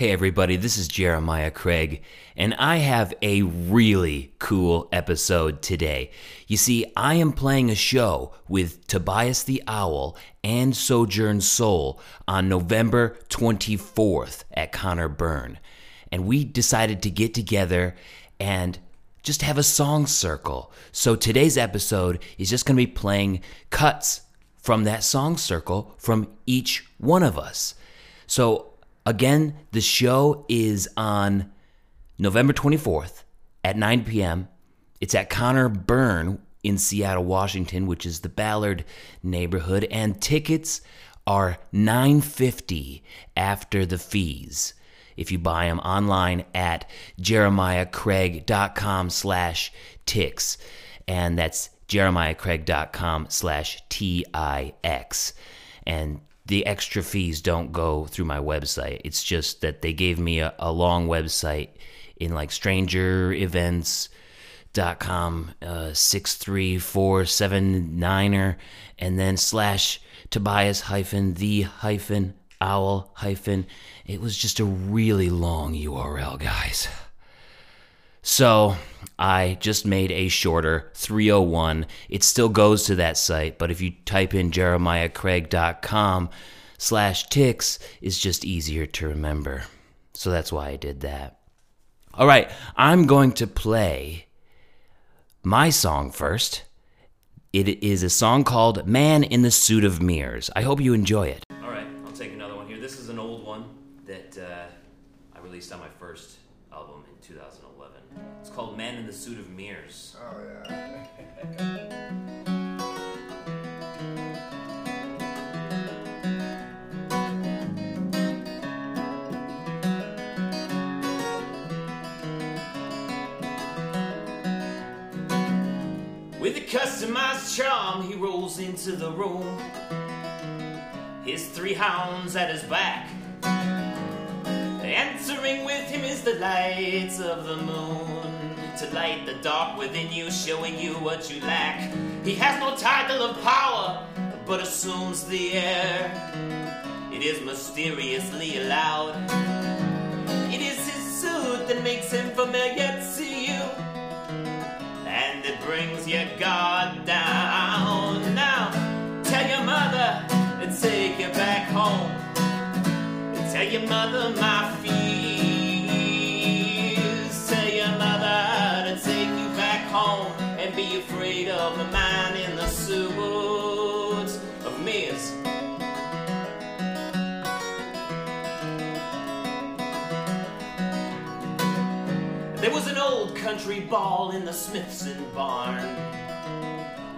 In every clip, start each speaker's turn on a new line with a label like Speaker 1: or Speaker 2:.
Speaker 1: Hey, everybody, this is Jeremiah Craig, and I have a really cool episode today. You see, I am playing a show with Tobias the Owl and Sojourn Soul on November 24th at Conor Byrne. And we decided to get together and just have a song circle. So today's episode is just going to be playing cuts from that song circle from each one of us. So Again, the show is on November 24th at 9 p.m. It's at Conor Byrne in Seattle, Washington, which is the Ballard neighborhood, and tickets are 950 after the fees if you buy them online at jeremiahcraig.com slash tix and that's jeremiahcraig.com slash t-i-x and the extra fees don't go through my website. It's just that they gave me a, a long website in like strangerevents.com, uh, 63479er, and then slash Tobias hyphen the hyphen owl hyphen. It was just a really long URL, guys. So I just made a shorter 301. It still goes to that site, but if you type in jeremiahcraig.com slash tix, it's just easier to remember. So that's why I did that. All right, I'm going to play my song first. It is a song called Man in the Suit of Mirrors. I hope you enjoy it. All right, I'll take another one here. This is an old one that uh, I released on my Man in the Suit of Mirrors.
Speaker 2: Oh, yeah.
Speaker 1: With a customized charm, he rolls into the room. His three hounds at his back. Answering with him is the lights of the moon to light the dark within you, showing you what you lack. He has no title of power, but assumes the air. It is mysteriously allowed. It is his suit that makes him familiar to you, and it brings your guard down. Now, tell your mother and take you back home. Tell your mother my country ball in the Smithson barn.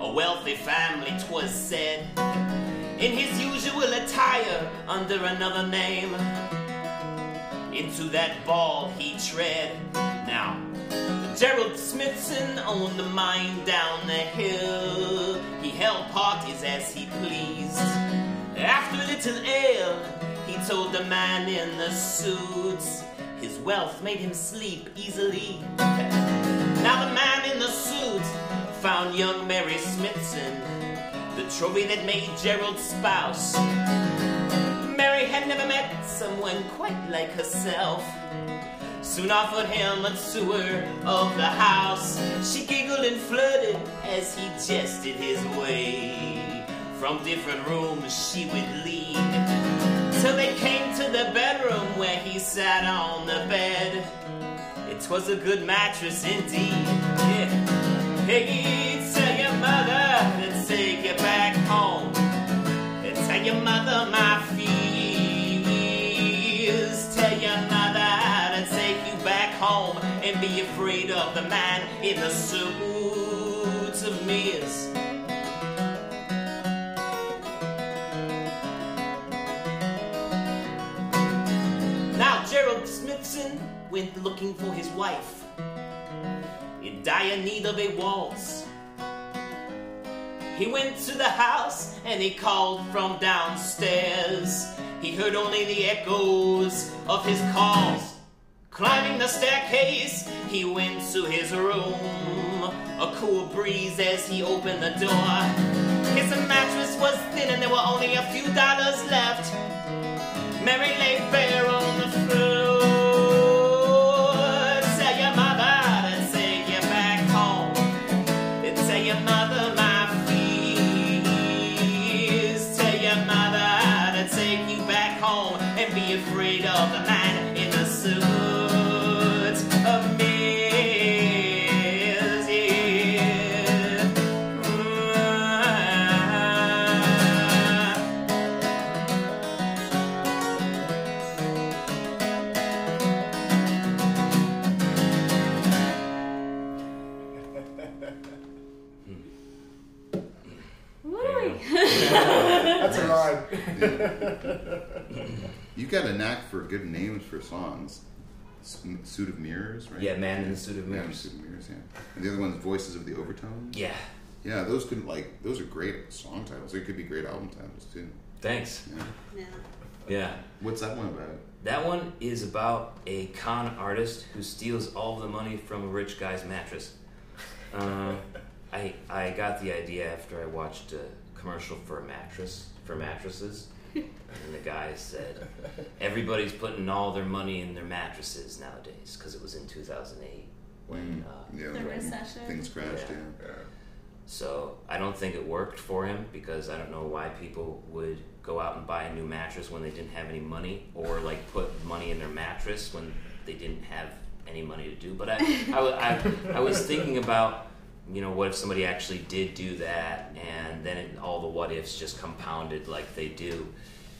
Speaker 1: A wealthy family, 'twas said in his usual attire under another name. Into that ball he tread. Now, Gerald Smithson owned the mine down the hill. He held parties as he pleased. After a little ale, he told the man in the suits his wealth made him sleep easily. Now the man in the suit found young Mary Smithson the trophy that made Gerald's spouse. Mary had never met someone quite like herself. Soon offered him a tour of the house. She giggled and flirted as he jested his way. From different rooms she would lead. Till they came to the bedroom where he sat on the bed. It was a good mattress indeed. Yeah. Hey, tell your mother to take you back home. And tell your mother my fears. Tell your mother to take you back home and be afraid of the man in the suit of mirrors. Went looking for his wife in dire need of a waltz. He went to the house and he called from downstairs. He heard only the echoes of his calls. Climbing the staircase, he went to his room. A cool breeze as he opened the door. His mattress was thin and there were only a few dollars left. Mary own and be afraid of the man.
Speaker 2: For good names for songs. S- Suit of Mirrors, right?
Speaker 1: Yeah, Man in the Suit of
Speaker 2: Man in
Speaker 1: Mirrors.
Speaker 2: Suit of Mirrors, yeah. And the other one's Voices of the Overtones.
Speaker 1: Yeah,
Speaker 2: Yeah, those could like those are great song titles. They could be great album titles too.
Speaker 1: thanks.
Speaker 2: Yeah.
Speaker 3: Yeah.
Speaker 1: Yeah.
Speaker 2: What's that one about?
Speaker 1: That one is about a con artist who steals all the money from a rich guy's mattress. Uh, I I got the idea after I watched a commercial for a mattress for mattresses, and the guy said everybody's putting all their money in their mattresses nowadays because it was in 2008 when. Uh,
Speaker 2: Yeah,
Speaker 3: The
Speaker 2: right.
Speaker 3: recession?
Speaker 2: Things crashed.
Speaker 1: Yeah.
Speaker 2: Yeah.
Speaker 1: So I don't think it worked for him because I don't know why people would go out and buy a new mattress when they didn't have any money, or like put money in their mattress when they didn't have any money to do. But I, I, I, I was thinking about, you know, what if somebody actually did do that, and then it, all the what ifs just compounded like they do.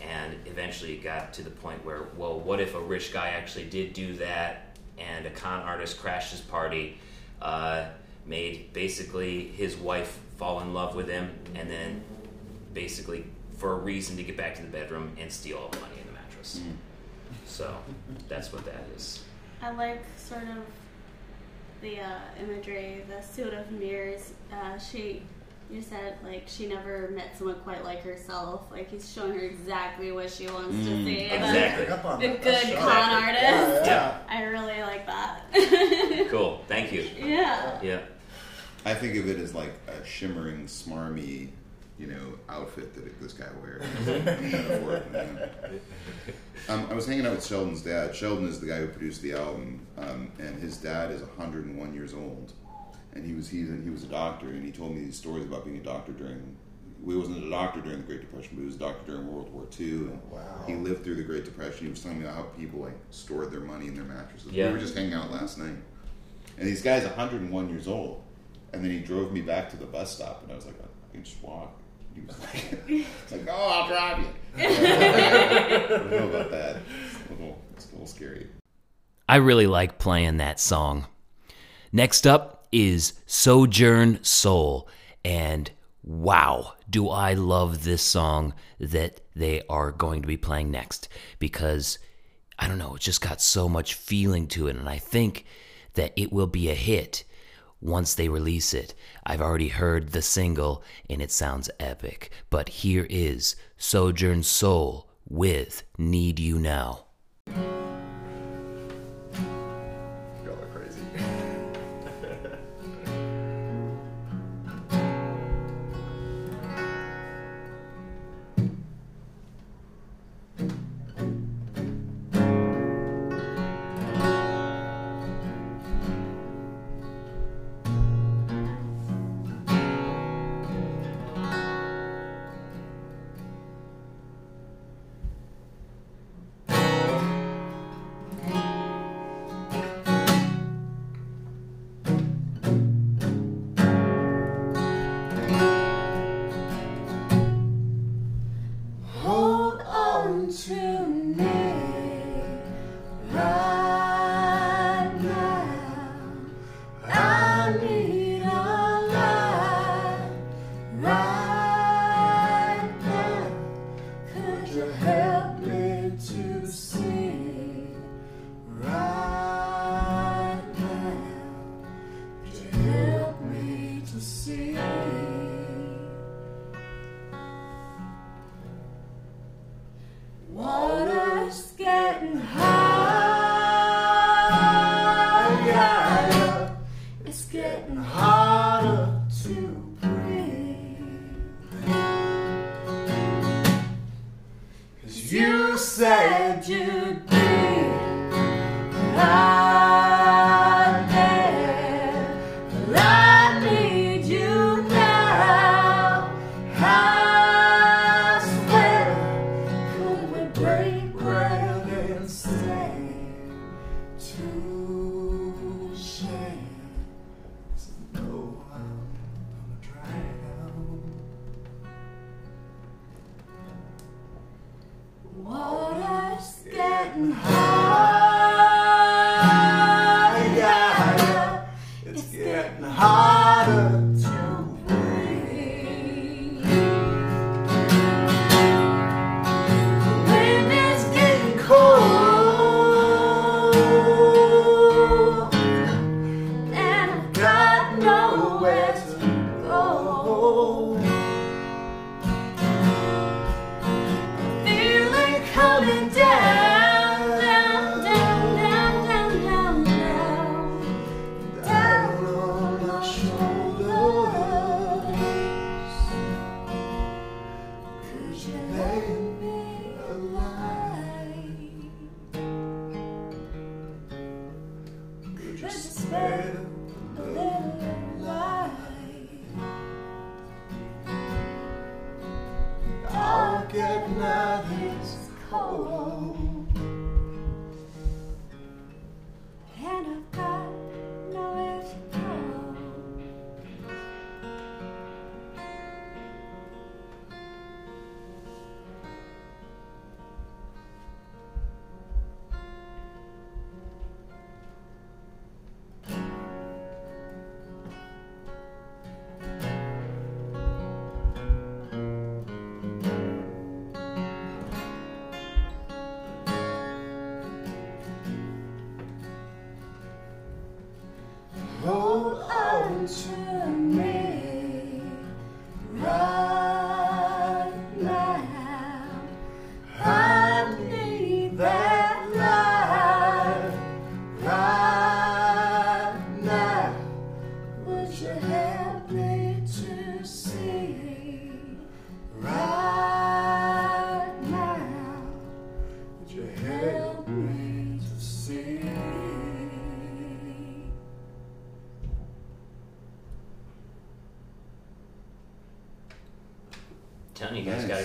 Speaker 1: And eventually it got to the point where, well, what if a rich guy actually did do that, and a con artist crashed his party, uh, made basically his wife fall in love with him, and then basically for a reason to get back to the bedroom and steal all the money in the mattress. So that's what that is.
Speaker 3: I like sort of the uh, imagery, the suit of mirrors. Uh, she, you said like she never met someone quite like herself. Like he's showing her exactly what she wants to
Speaker 2: Mm,
Speaker 3: see.
Speaker 1: exactly.
Speaker 4: Pick
Speaker 3: The good
Speaker 4: That's sharp.
Speaker 3: con artist.
Speaker 4: Yeah,
Speaker 1: Yeah.
Speaker 3: I really like that.
Speaker 1: Cool. Thank you.
Speaker 3: yeah.
Speaker 1: Yeah.
Speaker 2: I think of it as like a shimmering, smarmy, you know, outfit that this guy wears. Metaphor, you know. um, I was hanging out with Sheldon's dad. Sheldon is the guy who produced the album, um, and his dad is 101 years old, and he was he, he was a doctor, and he told me these stories about being a doctor during. He wasn't a doctor during the Great Depression, but he was a doctor during World War II. And
Speaker 4: Wow.
Speaker 2: He lived through the Great Depression. He was telling me about how people like stored their money in their mattresses.
Speaker 1: Yeah.
Speaker 2: We were just hanging out last night, and these guy's 101 years old. And then he drove me back to the bus stop, and I was like, I can just walk. He was like, it's like, oh, I'll drive you. I don't know about that. It's a little, it's a little scary.
Speaker 5: I really like playing that song. Next up is Sojourn Soul, and wow, do I love this song that they are going to be playing next because I don't know, it just got so much feeling to it, and I think that it will be a hit once they release it. I've already heard the single and it sounds epic, but here is Sojourn Soul with Need You Now.
Speaker 3: Getting higher.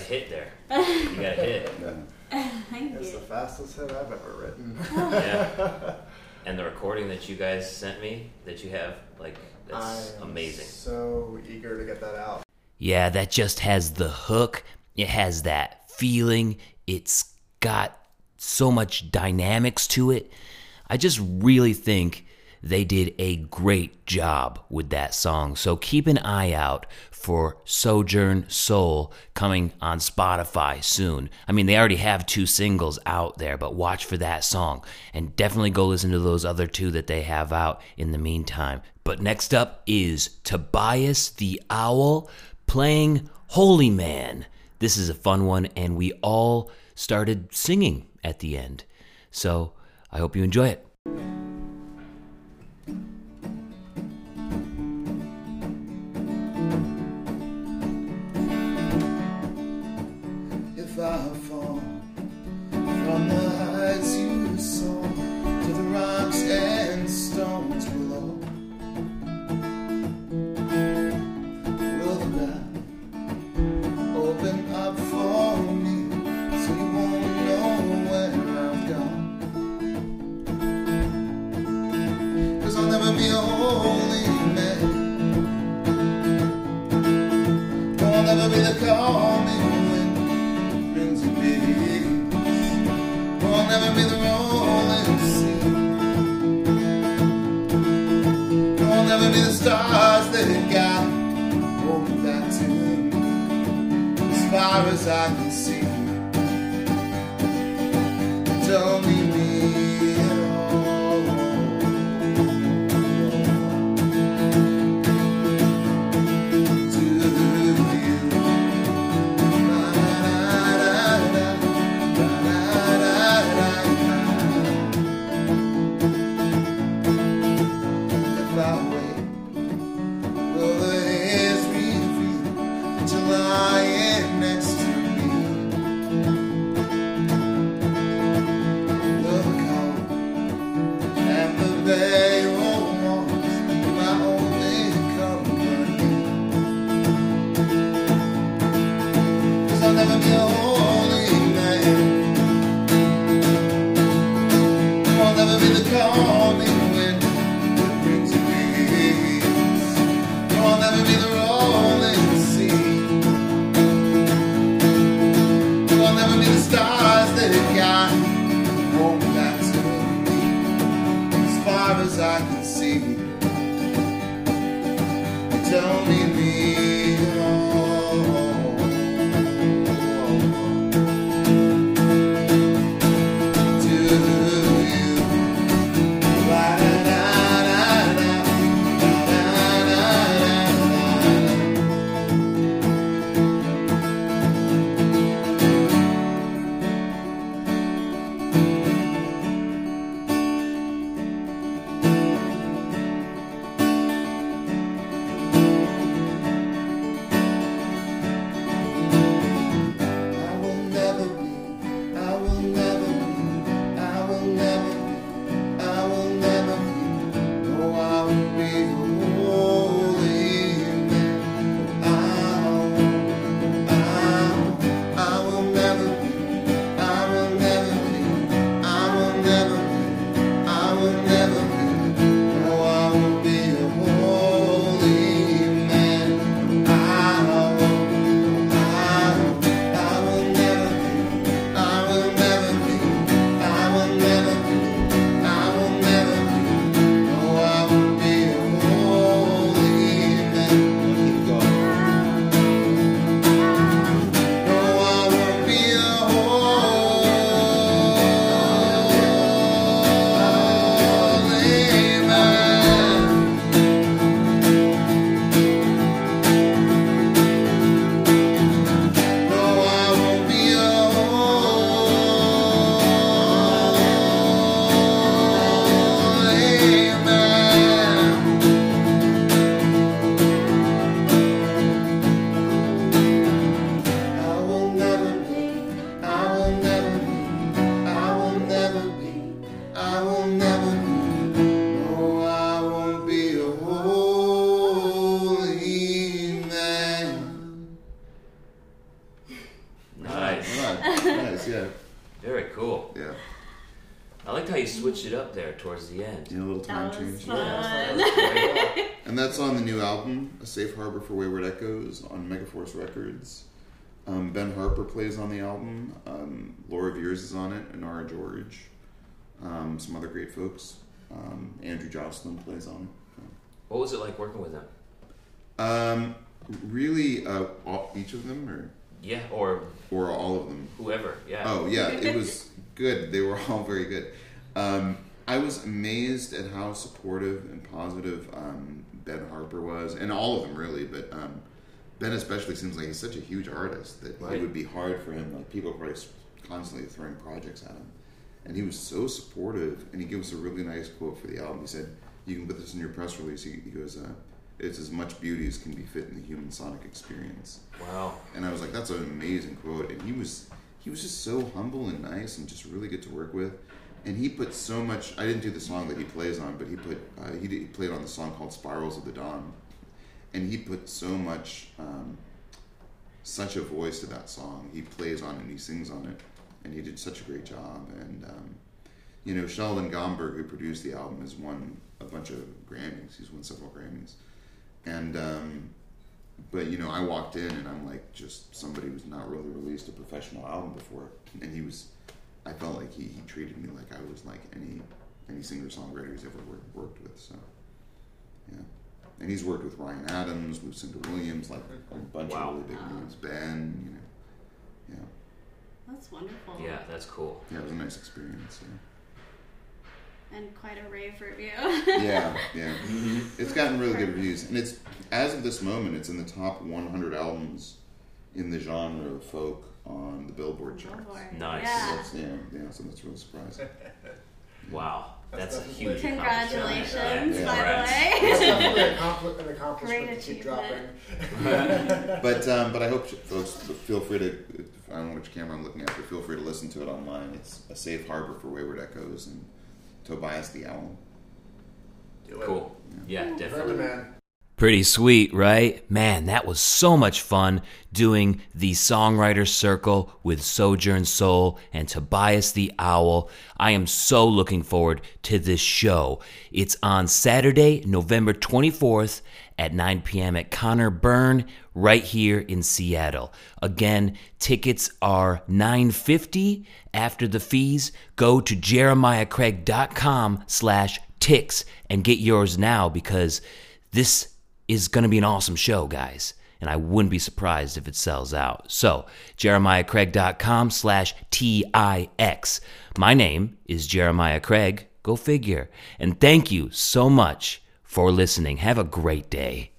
Speaker 6: Hit there. You got a hit.
Speaker 2: Yeah.
Speaker 5: It's the fastest hit I've ever written.
Speaker 6: Yeah. And the recording that you guys sent me that you have, like,
Speaker 5: I
Speaker 6: that's
Speaker 5: am
Speaker 6: amazing.
Speaker 5: So eager to get that out.
Speaker 1: Yeah, that just has the hook. It has that feeling. It's got so much dynamics to it. I just really think they did a great job with that song. So keep an eye out for Sojourn Soul coming on Spotify soon. I mean, they already have two singles out there, but watch for that song. And definitely go listen to those other two that they have out in the meantime. But next up is Tobias the Owl playing Holy Man. This is a fun one, and we all started singing at the end. So I hope you enjoy it.
Speaker 2: If I fall that God hold back to. As far as I can see, don't me
Speaker 7: switched it up there towards the end.
Speaker 2: You know, a little time
Speaker 3: That was
Speaker 2: change.
Speaker 3: fun.
Speaker 7: That was great.
Speaker 2: And that's on the new album, A Safe Harbor for Wayward Echoes, on Megaforce Records. Um, ben Harper plays on the album. Um, Laura Veirs is on it, and Nora George. Um, some other great folks. Um, Andrew Joslyn plays on it.
Speaker 7: What was it like working with them?
Speaker 2: Um, really, uh, all, each of them, or
Speaker 7: Yeah, or
Speaker 2: or all of them?
Speaker 7: whoever. Yeah.
Speaker 2: Oh yeah, it was good. They were all very good. Um, I was amazed at how supportive and positive um, Ben Harper was, and all of them really. But um, Ben especially seems like he's such a huge artist that
Speaker 7: Right.
Speaker 2: it would be hard for him. Like people are probably constantly throwing projects at him, and he was so supportive. And he gave us a really nice quote for the album. He said, "You can put this in your press release." He, he goes, uh, "It's as much beauty as can be fit in the human sonic experience."
Speaker 7: Wow.
Speaker 2: and I was like, "That's an amazing quote." And he was he was just so humble and nice, and just really good to work with. And he put so much. I didn't do the song that he plays on, but he put uh, he, did, he played on the song called "Spirals of the Dawn," and he put so much um, such a voice to that song. He plays on it and he sings on it, and he did such a great job. And um, you know, Sheldon Gomberg, who produced the album, has won a bunch of Grammys. He's won several Grammys, and um, but you know, I walked in and I'm like just somebody who's not really released a professional album before, and he was. I felt like he, he treated me like I was like any any singer songwriter he's ever worked, worked with. So yeah, and he's worked with Ryan Adams, Lucinda Williams, like a bunch
Speaker 7: Wow.
Speaker 2: of really big
Speaker 3: Wow.
Speaker 2: names. Ben, you know, yeah,
Speaker 3: That's wonderful.
Speaker 7: Yeah, that's cool.
Speaker 2: yeah, it was a nice experience. Yeah.
Speaker 3: And quite a rave review.
Speaker 2: Yeah, yeah, yeah. Mm-hmm. It's gotten really good reviews, and it's as of this moment, it's in the top 100 albums in the genre of folk on the Billboard charts.
Speaker 3: Billboard.
Speaker 7: Nice.
Speaker 2: So
Speaker 3: Yeah.
Speaker 2: that's, yeah, yeah, so that's real surprising.
Speaker 7: Wow. That's,
Speaker 5: That's
Speaker 7: a huge
Speaker 3: Congratulations,
Speaker 7: accomplishment.
Speaker 2: Yeah.
Speaker 3: by
Speaker 7: Congrats.
Speaker 3: the
Speaker 5: It's
Speaker 3: way.
Speaker 5: definitely an accompli- an accomplishment
Speaker 3: Great
Speaker 5: to keep dropping.
Speaker 2: But um, but I hope folks feel free to. I don't know which camera I'm looking at, but feel free to listen to it online. It's a safe harbor for wayward echoes and Tobias the owl.
Speaker 5: Do it.
Speaker 7: Cool. Yeah,
Speaker 5: Friend
Speaker 7: definitely.
Speaker 1: Pretty sweet, right? Man, that was so much fun doing the Songwriter Circle with Sojourn Soul and Tobias the Owl. I am so looking forward to this show. It's on Saturday, November 24th at 9 p.m. at Conor Byrne right here in Seattle. Again, tickets are 950 after the fees. Go to jeremiahcraig.com slash ticks and get yours now because this is going to be an awesome show, guys. And I wouldn't be surprised if it sells out. So, jeremiahcraig.com slash T-I-X. My name is Jeremiah Craig. Go figure. And thank you so much for listening. Have a great day.